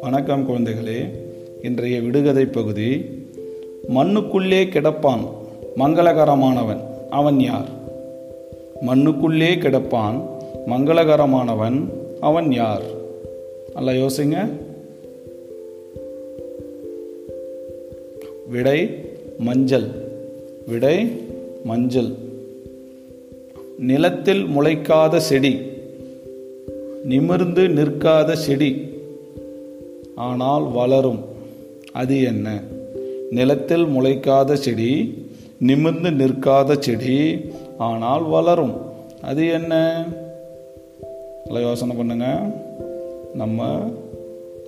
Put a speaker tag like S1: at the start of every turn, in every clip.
S1: வணக்கம் குழந்தைகளே. இன்றைய விடுகதை பகுதி மண்ணுக்குள்ளே கிடப்பான் மங்களகரமானவன் அவன் யார்? மண்ணுக்குள்ளே கிடப்பான் மங்களகரமானவன் அவன் யார்? நல்லா யோசிங்க. விடை மஞ்சள். விடை மஞ்சள். நிலத்தில் முளைக்காத செடி நிமிர்ந்து நிற்காத செடி ஆனால் வளரும். அது என்ன? நிலத்தில் முளைக்காத செடி நிமிர்ந்து நிற்காத செடி ஆனால் வளரும். அது என்ன? நல்லா யோசனை பண்ணுங்க. நம்ம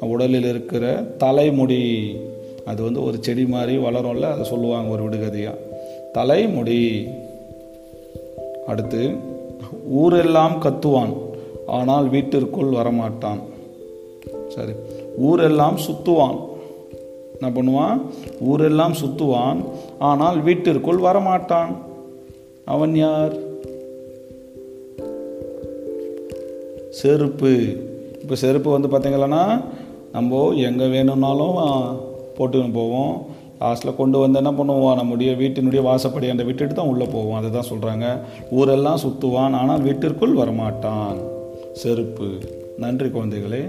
S1: உடலில் இருக்கிற தலைமுடி அது வந்து ஒரு செடி மாதிரி வளரும்ல அதை சொல்லுவாங்க ஒரு விடுகதையாக தலைமுடி. அடுத்து ஊரெல்லாம் கத்துவான் ஆனால் வீட்டிற்குள் வரமாட்டான். சரி ஊரெல்லாம் சுத்துவான். என்ன பண்ணுவான்? ஊரெல்லாம் சுத்துவான் ஆனால் வீட்டிற்குள் வரமாட்டான். அவன் யார்? செருப்பு. இப்போ செருப்பு வந்து பார்த்தீங்களன்னா நம்ம எங்கே வேணும்னாலும் போட்டுன்னு போவோம். லாஸ்ட்டில் கொண்டு வந்து என்ன பண்ணுவோம்? நம்முடைய வீட்டினுடைய வாசப்படி அந்த விட்டுட்டு தான் உள்ளே போவோம். அதை தான் சொல்கிறாங்க ஊரெல்லாம் சுற்றுவான் ஆனால் வீட்டிற்குள் வரமாட்டான். செருப்பு. நன்றி குழந்தைகளே.